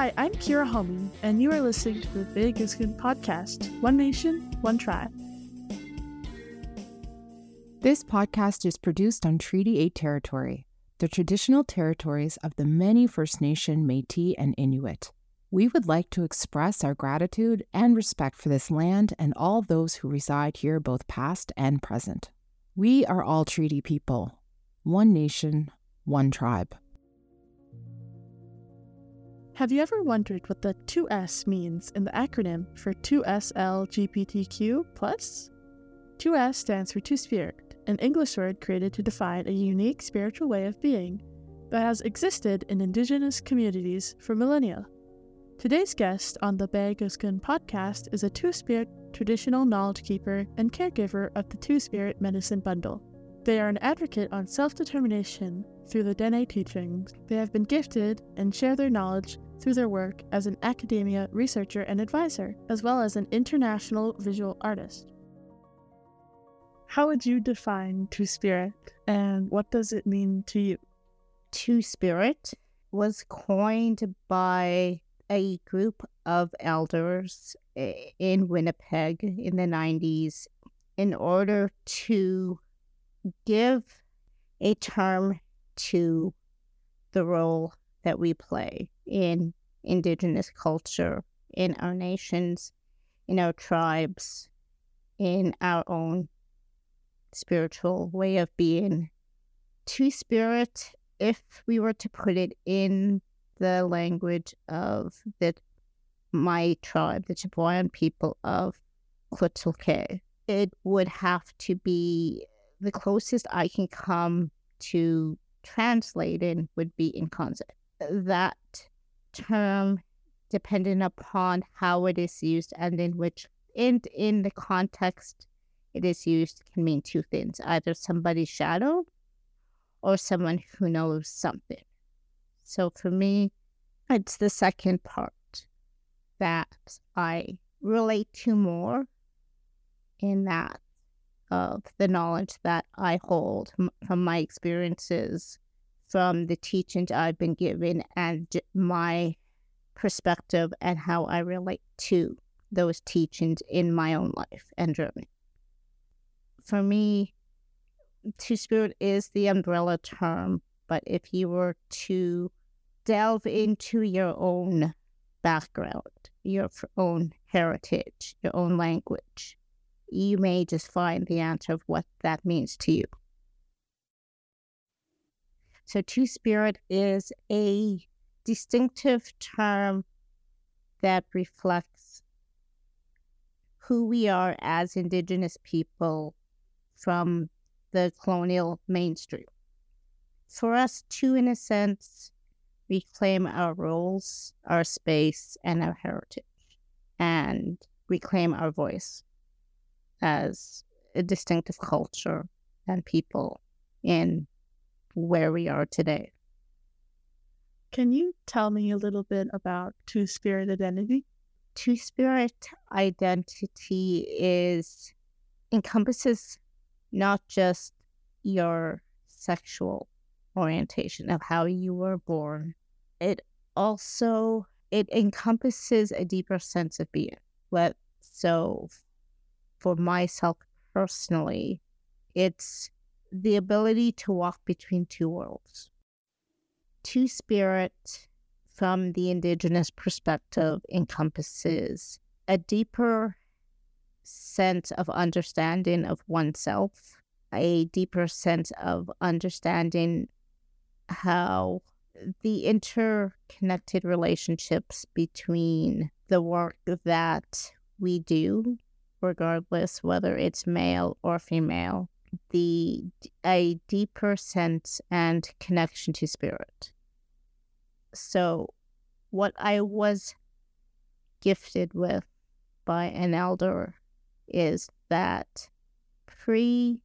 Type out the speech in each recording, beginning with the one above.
Hi, I'm Kiera Hommy, and you are listening to the Peyakoskan podcast One Nation, One Tribe. This podcast is produced on Treaty 8 territory, the traditional territories of the many First Nation, Metis, and Inuit. We would like to express our gratitude and respect for this land and all those who reside here, both past and present. We are all treaty people, one nation, one tribe. Have you ever wondered what the 2S means in the acronym for 2SLGBTQ+? 2S stands for Two Spirit, an English word created to define a unique spiritual way of being that has existed in Indigenous communities for millennia. Today's guest on the Peyakoskan podcast is a Two Spirit traditional knowledge keeper and caregiver of the Two Spirit Medicine Bundle. They are an advocate on self determination through the Dene teachings. They have been gifted and share their knowledge through their work as an academia researcher and advisor, as well as an international visual artist. How would you define Two Spirit and what does it mean to you? Two Spirit was coined by a group of elders eh, in Winnipeg in the 90s in order to give a term to the role that we play in Indigenous culture, in our nations, in our tribes, in our own spiritual way of being. Two Spirit, if we were to put it in the language of the my tribe, the Chipewyan people of Tla'aquochea. It would have to be the closest I can come to translating would be in concept. That term, depending upon how it is used and in which in in the context it is used, can mean two things: either somebody's shadow or someone who knows something. So for me, it's the second part that I relate to more in that of the knowledge that I hold from my experiences, from the teachings I've been given, and my perspective and how I relate to those teachings in my own life and journey. For me, Two Spirit is the umbrella term but if you were to delve into your own background, your own heritage, your own language, you may just find the answer of what that means to you. So, Two Spirit is a distinctive term that reflects who we are as Indigenous people from the colonial mainstream. For us to, in a sense, reclaim our roles, our space, and our heritage, and reclaim our voice as a distinctive culture and people in where we are today. Can you tell me a little bit about Two Spirit identity? Two Spirit identity is encompasses not just your sexual orientation of how you were born. It also it encompasses a deeper sense of being. What so for myself personally, it's the ability to walk between two worlds. Two spirit from the indigenous perspective encompasses a deeper sense of understanding of oneself, a deeper sense of understanding how the interconnected relationships between the work that we do, regardless whether it's male or female, the a deeper sense and connection to spirit. So, what I was gifted with by an elder is that pre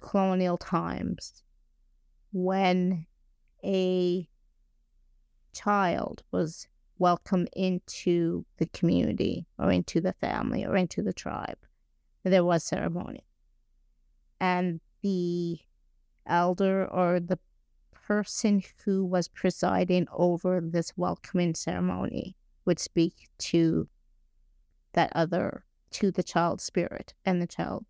colonial times, when a child was welcome into the community or into the family or into the tribe. There was ceremony. And the elder or the person who was presiding over this welcoming ceremony would speak to that other, to the child spirit, and the child,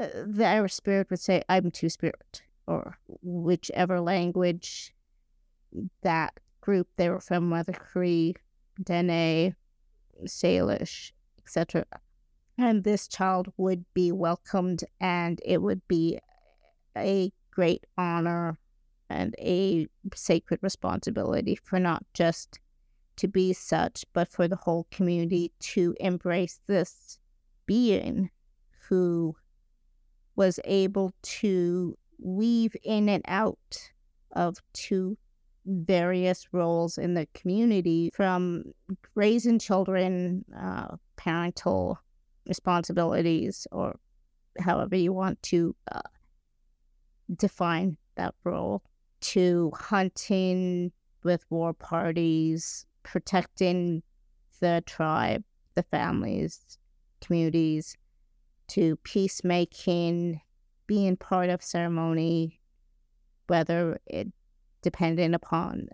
uh, the Irish spirit would say, I'm two spirit, or whichever language that group they were from, whether Cree, Dene, Salish, etc. And this child would be welcomed, and it would be a great honor and a sacred responsibility for not just to be such, but for the whole community to embrace this being who was able to weave in and out of two various roles in the community from raising children, uh, parental responsibilities, or however you want to uh, define that role, to hunting with war parties, protecting the tribe, the families, communities, to peacemaking, being part of ceremony, whether it depending upon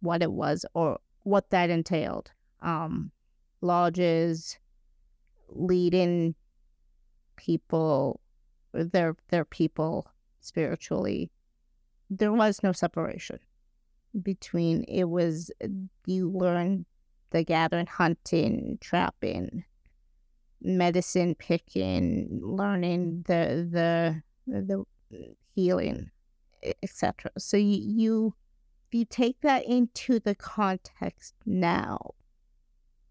what it was or what that entailed. Um, lodges, leading people, their their people spiritually. There was no separation between it was you learn the gathering, hunting, trapping, medicine picking, learning the the the healing etc. So you, you you take that into the context now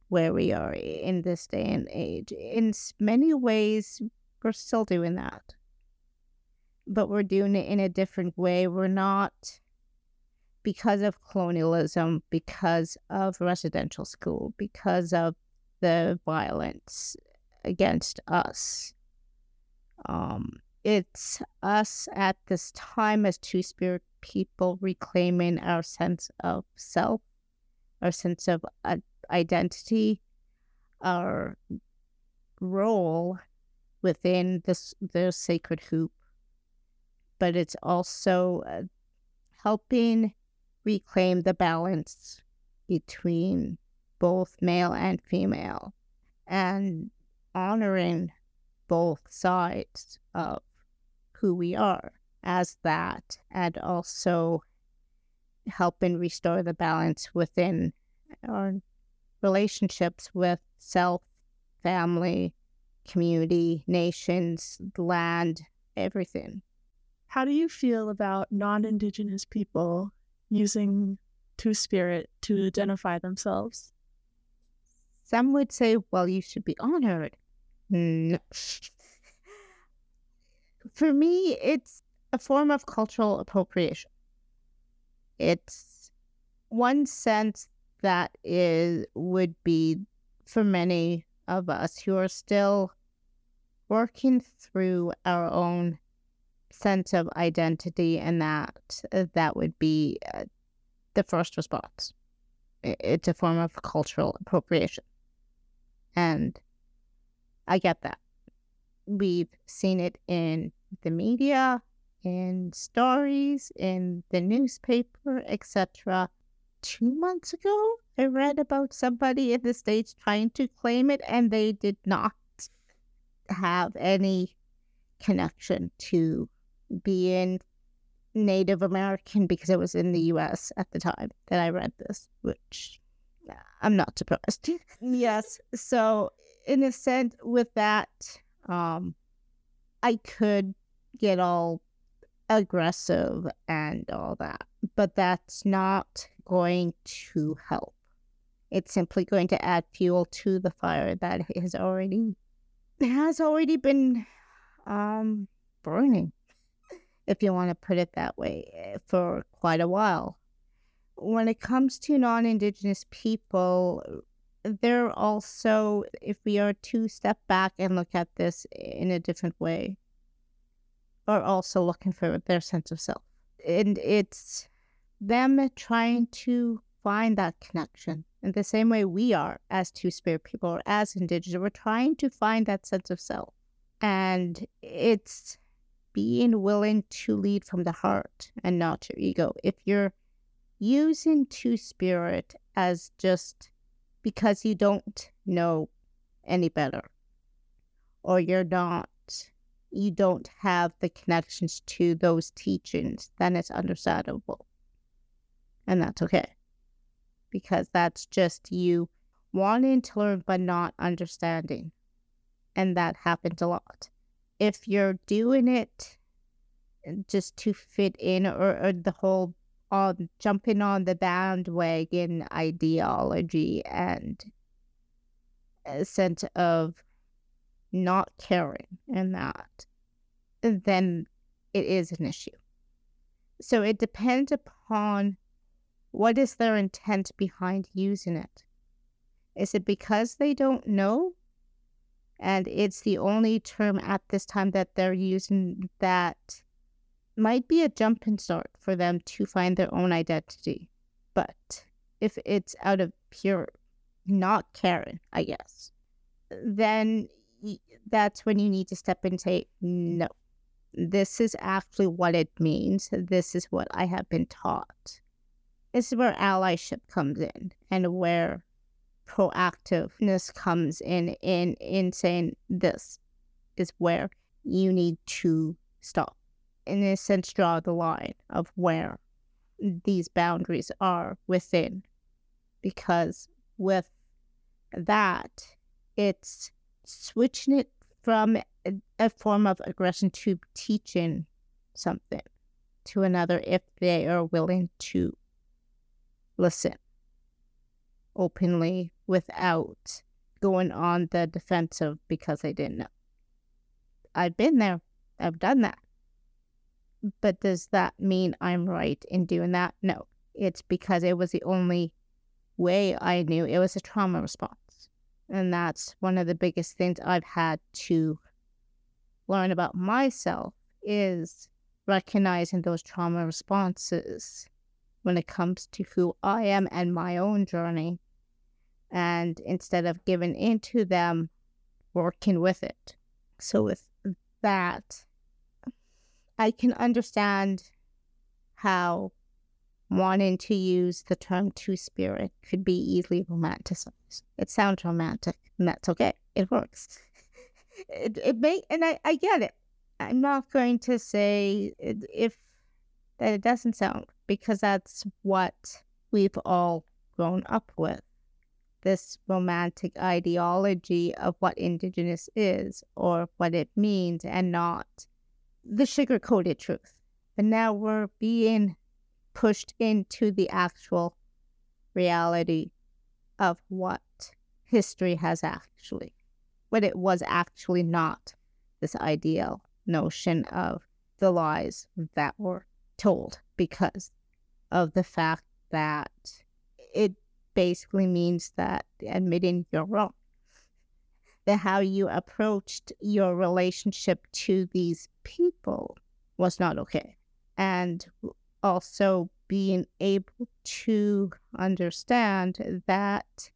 where we are in this day and age. In many ways, we're still doing that. But we're doing it in a different way. We're not because of colonialism, because of residential school, because of the violence against us. Um, it's us at this time as two spirit people reclaiming our sense of self, our sense of uh, identity, our role within this the sacred hoop. But it's also uh, helping reclaim the balance between both male and female and honoring both sides of who we are as that and also helping restore the balance within our relationships with self, family, community, nations, land, everything. How do you feel about non Indigenous people using Two Spirit to identify themselves? Some would say, well, you should be honored. No. for me, it's a form of cultural appropriation. It's one sense that is would be for many of us who are still working through our own sense of identity, and that that would be uh, the first response. It's a form of cultural appropriation, and I get that. We've seen it in the media, in stories, in the newspaper, etc. Two months ago, I read about somebody in the States trying to claim it, and they did not have any connection to being Native American because it was in the US at the time that I read this, which I'm not surprised. yes. So, in a sense, with that, um, I could get all aggressive and all that, but that's not going to help. It's simply going to add fuel to the fire that has already has already been um, burning, if you want to put it that way, eh, for quite a while. When it comes to non-indigenous people, they're also, if we are to step back and look at this in a different way, are also looking for their sense of self. And it's them trying to find that connection in the same way we are as two spirit people or as indigenous. We're trying to find that sense of self. And it's being willing to lead from the heart and not your ego. If you're using Two Spirit as just because you don't know any better, or you're not, you don't have the connections to those teachings, then it's understandable. And that's okay. Because that's just you wanting to learn but not understanding. And that happens a lot if you're doing it uh, just to fit in or, or the whole on jumping on the bandwagon ideology and a sense of not caring and that then it is an issue so it depends upon what is their intent behind using it is it because they don't know and it's the only term at this time that they're using that might be a jumping start for them to find their own identity. But if it's out of pure not caring, I guess, then that's when you need to step in and say, no, this is actually what it means. This is what I have been taught. Is where allyship comes in and where proactiveness comes in in in saying this is where you need to stop. In a sense draw the line of where these boundaries are within because with that it's switching it from a form of aggression to teaching something to another if they are willing to listen openly without going on the defensive because I didn't know. I've been there, I've done that. But does that mean I'm right in doing that? No. It's because it was the only way I knew it was a trauma response. And that's one of the biggest things I've had to learn about myself is recognizing those trauma responses when it comes to who I am and my own journey and instead of giving into them, working with it. So, with that, I can understand how wanting to use the term two spirit could be easily romanticized. It sounds romantic, and that's okay. It works. it, it may, and I, I get it. I'm not going to say if that it doesn't sound because that's what we've all grown up with this romantic ideology of what Indigenous is or what it means and not the sugar coated truth. But now we're being pushed into the actual reality of what history has actually, what it was actually not this ideal notion of the lies that were told because of the fact that it basically means that admitting you're wrong. That how you approached your relationship to these people was not okay. And also being able to understand that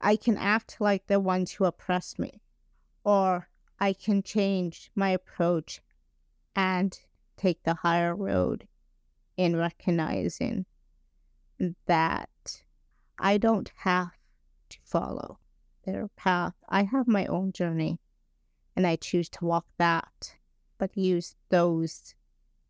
I can act like the ones who oppress me, or I can change my approach and take the higher road in recognizing that I don't have to follow their path. I have my own journey and I choose to walk that, but use those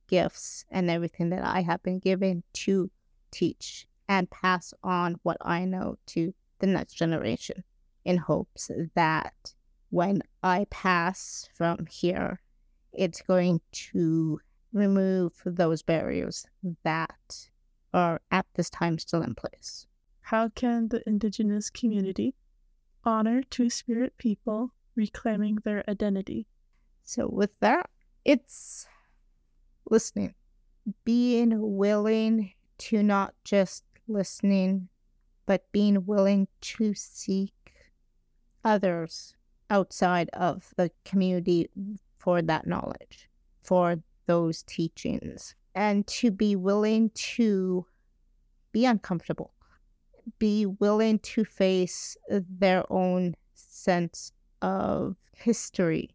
gifts and everything that I have been given to teach and pass on what I know to the next generation in hopes that when I pass from here, it's going to remove those barriers that are at this time still in place. How can the Indigenous community honor Two Spirit people reclaiming their identity? So, with that, it's listening, being willing to not just listening, but being willing to seek others outside of the community for that knowledge, for those teachings, and to be willing to be uncomfortable be willing to face their own sense of history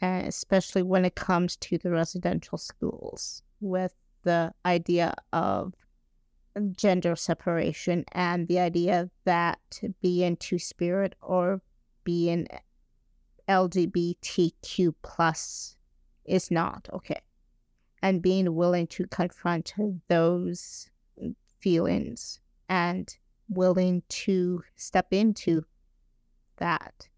especially when it comes to the residential schools with the idea of gender separation and the idea that being two spirit or being LGBTQ plus is not okay. And being willing to confront those feelings and willing to step into that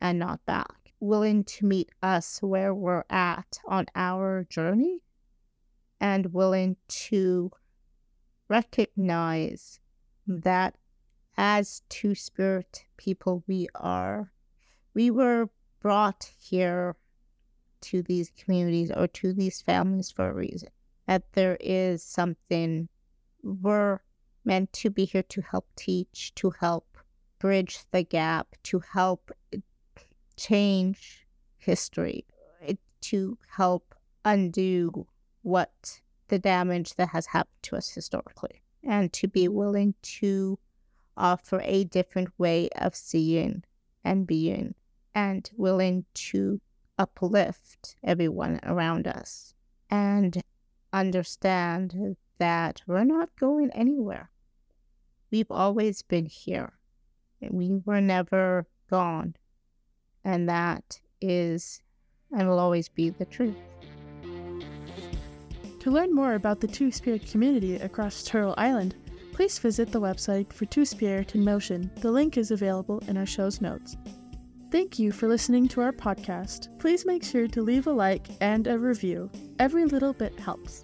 and not back. Willing to meet us where we're at on our journey and willing to recognize that as two spirit people we are, we were brought here to these communities or to these families for a reason. That there is something we're meant to be here to help teach, to help bridge the gap, to help eh, change history, to help undo what the damage that has happened to us historically, and to be willing to offer a different way of seeing and being, and willing to uplift everyone around us and understand that we're not going anywhere. We've always been here. We were never gone. And that is and will always be the truth. To learn more about the Two Spirit community across Turtle Island, please visit the website for Two Spirit in Motion. The link is available in our show's notes. Thank you for listening to our podcast. Please make sure to leave a like and a review. Every little bit helps.